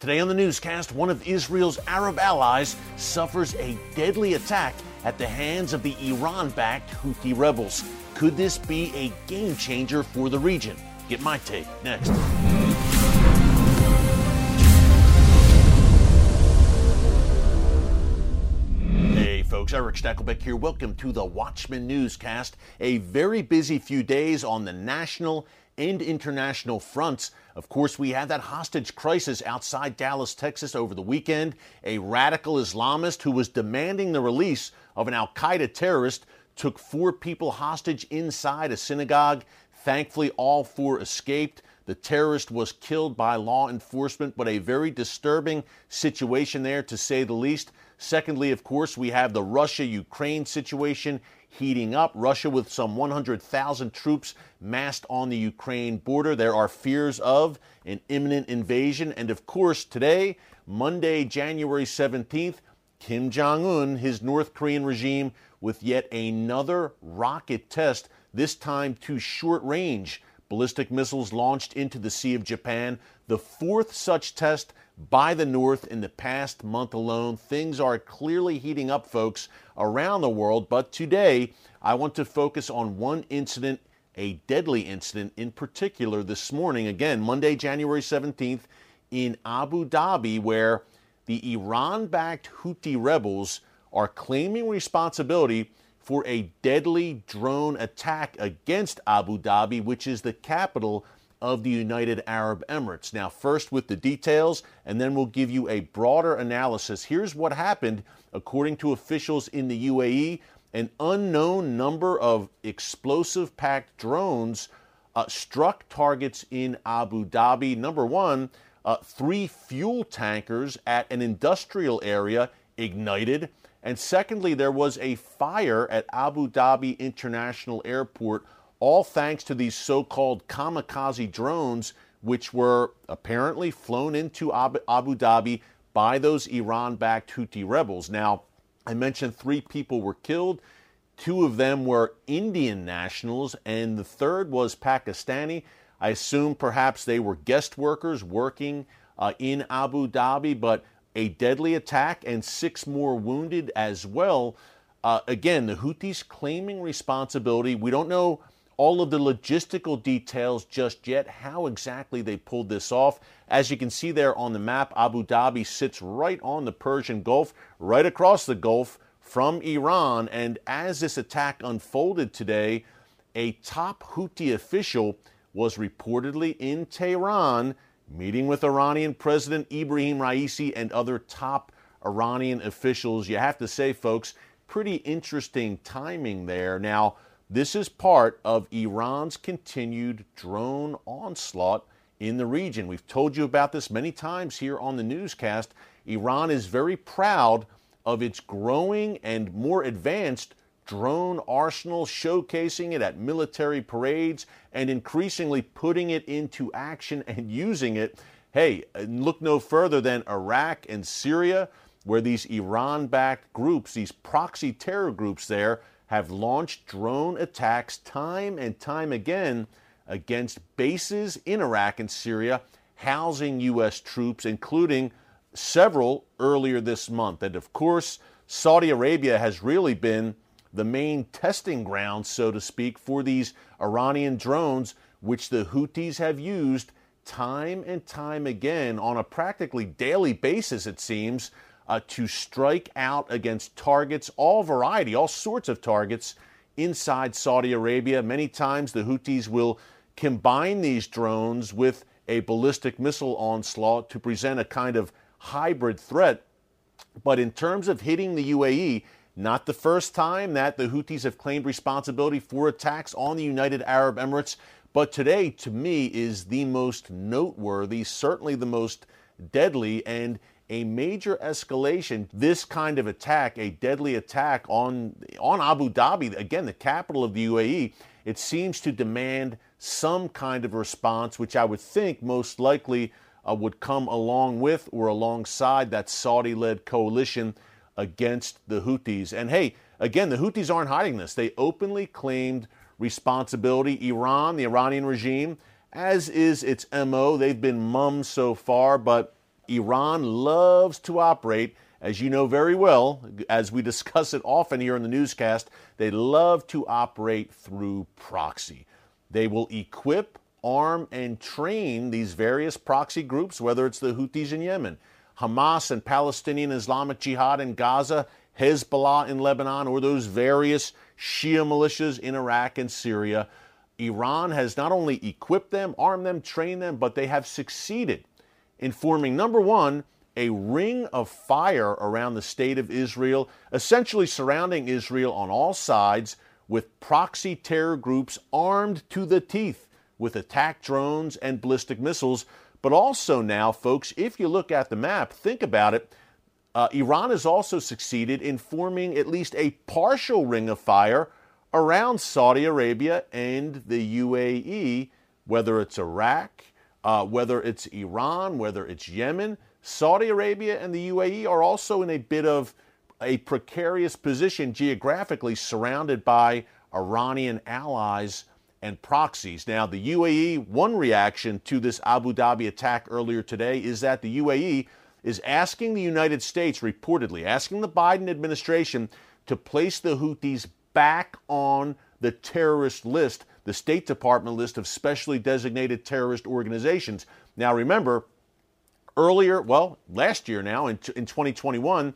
Today on the newscast, one of Israel's Arab allies suffers a deadly attack at the hands of the Iran backed Houthi rebels. Could this be a game changer for the region? Get my take next. Hey folks, Erick Stakelbeck here. Welcome to the Watchman Newscast. A very busy few days on the national and international fronts. Of course, we had that hostage crisis outside Dallas, Texas over the weekend. A radical Islamist who was demanding the release of an Al Qaeda terrorist took four people hostage inside a synagogue. Thankfully, all four escaped. The terrorist was killed by law enforcement, but a very disturbing situation there, to say the least. Secondly, of course, we have the Russia Ukraine situation heating up. Russia with some 100,000 troops massed on the Ukraine border. There are fears of an imminent invasion. And of course, today, Monday, January 17th, Kim Jong un, his North Korean regime, with yet another rocket test, this time two short range ballistic missiles launched into the Sea of Japan, the fourth such test by the North in the past month alone. Things are clearly heating up, folks, around the world, but today I want to focus on one incident, a deadly incident in particular this morning, again, Monday, January 17th, in Abu Dhabi, where the Iran backed Houthi rebels are claiming responsibility for a deadly drone attack against Abu Dhabi, which is the capital of the United Arab Emirates. Now, first with the details, and then we'll give you a broader analysis. Here's what happened according to officials in the UAE an unknown number of explosive packed drones uh, struck targets in Abu Dhabi. Number one, uh, three fuel tankers at an industrial area ignited. And secondly, there was a fire at Abu Dhabi International Airport, all thanks to these so called kamikaze drones, which were apparently flown into Abu Dhabi by those Iran backed Houthi rebels. Now, I mentioned three people were killed. Two of them were Indian nationals, and the third was Pakistani. I assume perhaps they were guest workers working uh, in Abu Dhabi, but a deadly attack and six more wounded as well. Uh, again, the Houthis claiming responsibility. We don't know all of the logistical details just yet, how exactly they pulled this off. As you can see there on the map, Abu Dhabi sits right on the Persian Gulf, right across the Gulf from Iran. And as this attack unfolded today, a top Houthi official was reportedly in Tehran meeting with Iranian President Ibrahim Raisi and other top Iranian officials. You have to say, folks, pretty interesting timing there. Now, this is part of Iran's continued drone onslaught in the region. We've told you about this many times here on the newscast. Iran is very proud of its growing and more advanced drone arsenal, showcasing it at military parades, and increasingly putting it into action and using it. Hey, uh, look no further than Iraq and Syria, where these Iran backed groups, these proxy terror groups there, have launched drone attacks time and time again against bases in Iraq and Syria housing U.S. troops, including several earlier this month. And of course, Saudi Arabia has really been the main testing ground, so to speak, for these Iranian drones, which the Houthis have used time and time again on a practically daily basis, it seems, uh, to strike out against targets, all variety, all sorts of targets inside Saudi Arabia. Many times the Houthis will combine these drones with a ballistic missile onslaught to present a kind of hybrid threat. But in terms of hitting the UAE, not the first time that the Houthis have claimed responsibility for attacks on the United Arab Emirates, but today, to me, is the most noteworthy, certainly the most deadly, and a major escalation. This kind of attack, a deadly attack on, on Abu Dhabi, again, the capital of the UAE, it seems to demand some kind of response, which I would think most likely uh, would come along with or alongside that Saudi led coalition against the Houthis. And hey, again, the Houthis aren't hiding this. They openly claimed responsibility. Iran, the Iranian regime, as is its MO, they've been mum so far, but Iran loves to operate, as you know very well, as we discuss it often here in the newscast, they love to operate through proxy. They will equip, arm, and train these various proxy groups, whether it's the Houthis in Yemen, Hamas and Palestinian Islamic Jihad in Gaza, Hezbollah in Lebanon, or those various Shia militias in Iraq and Syria. Iran has not only equipped them, armed them, trained them, but they have succeeded in forming, number one, a ring of fire around the state of Israel, essentially surrounding Israel on all sides with proxy terror groups armed to the teeth with attack drones and ballistic missiles. But also, now, folks, if you look at the map, think about it. Uh, Iran has also succeeded in forming at least a partial ring of fire around Saudi Arabia and the UAE, whether it's Iraq, uh, whether it's Iran, whether it's Yemen. Saudi Arabia and the UAE are also in a bit of a precarious position geographically, surrounded by Iranian allies and proxies. Now, the UAE, one reaction to this Abu Dhabi attack earlier today is that the UAE is asking the United States, reportedly, asking the Biden administration to place the Houthis back on the terrorist list, the State Department list of specially designated terrorist organizations. Now, remember, earlier, well, last year now, in, in 2021,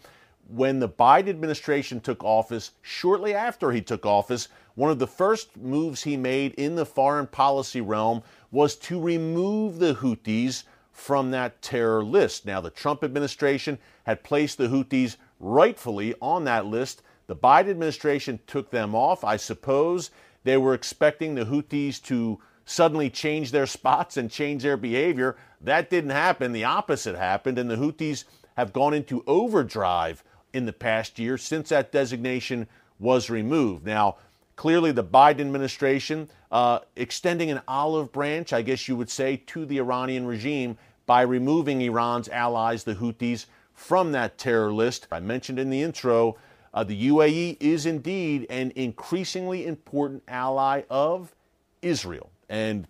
when the Biden administration took office, shortly after he took office, one of the first moves he made in the foreign policy realm was to remove the Houthis from that terror list. Now, the Trump administration had placed the Houthis rightfully on that list the Biden administration took them off. I suppose they were expecting the Houthis to suddenly change their spots and change their behavior. That didn't happen. The opposite happened, and the Houthis have gone into overdrive in the past year since that designation was removed. Now, clearly, the Biden administration uh, extending an olive branch, I guess you would say, to the Iranian regime by removing Iran's allies, the Houthis, from that terror list. I mentioned in the intro uh, the UAE is indeed an increasingly important ally of Israel. And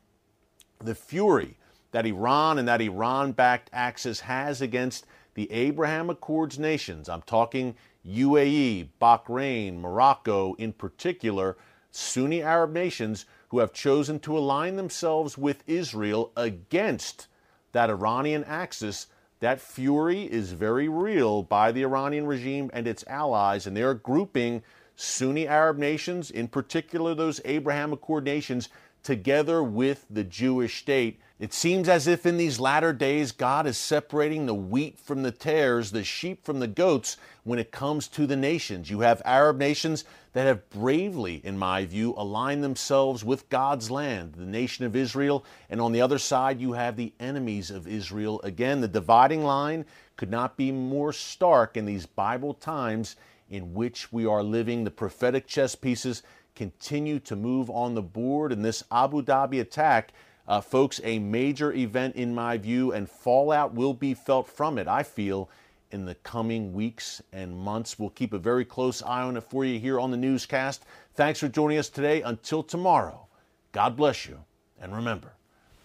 the fury that Iran and that Iran backed axis has against the Abraham Accords nations, I'm talking UAE, Bahrain, Morocco in particular, Sunni Arab nations who have chosen to align themselves with Israel against that Iranian axis. That fury is very real by the Iranian regime and its allies, and they're grouping Sunni Arab nations, in particular those Abraham Accord nations, together with the Jewish state. It seems as if in these latter days God is separating the wheat from the tares, the sheep from the goats when it comes to the nations. You have Arab nations that have bravely, in my view, aligned themselves with God's land, the nation of Israel, and on the other side you have the enemies of Israel. Again, the dividing line could not be more stark in these Bible times in which we are living. The prophetic chess pieces continue to move on the board, and this Abu Dhabi attack uh, folks, a major event in my view, and fallout will be felt from it, I feel, in the coming weeks and months. We'll keep a very close eye on it for you here on the newscast. Thanks for joining us today. Until tomorrow, God bless you. And remember,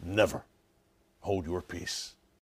never hold your peace.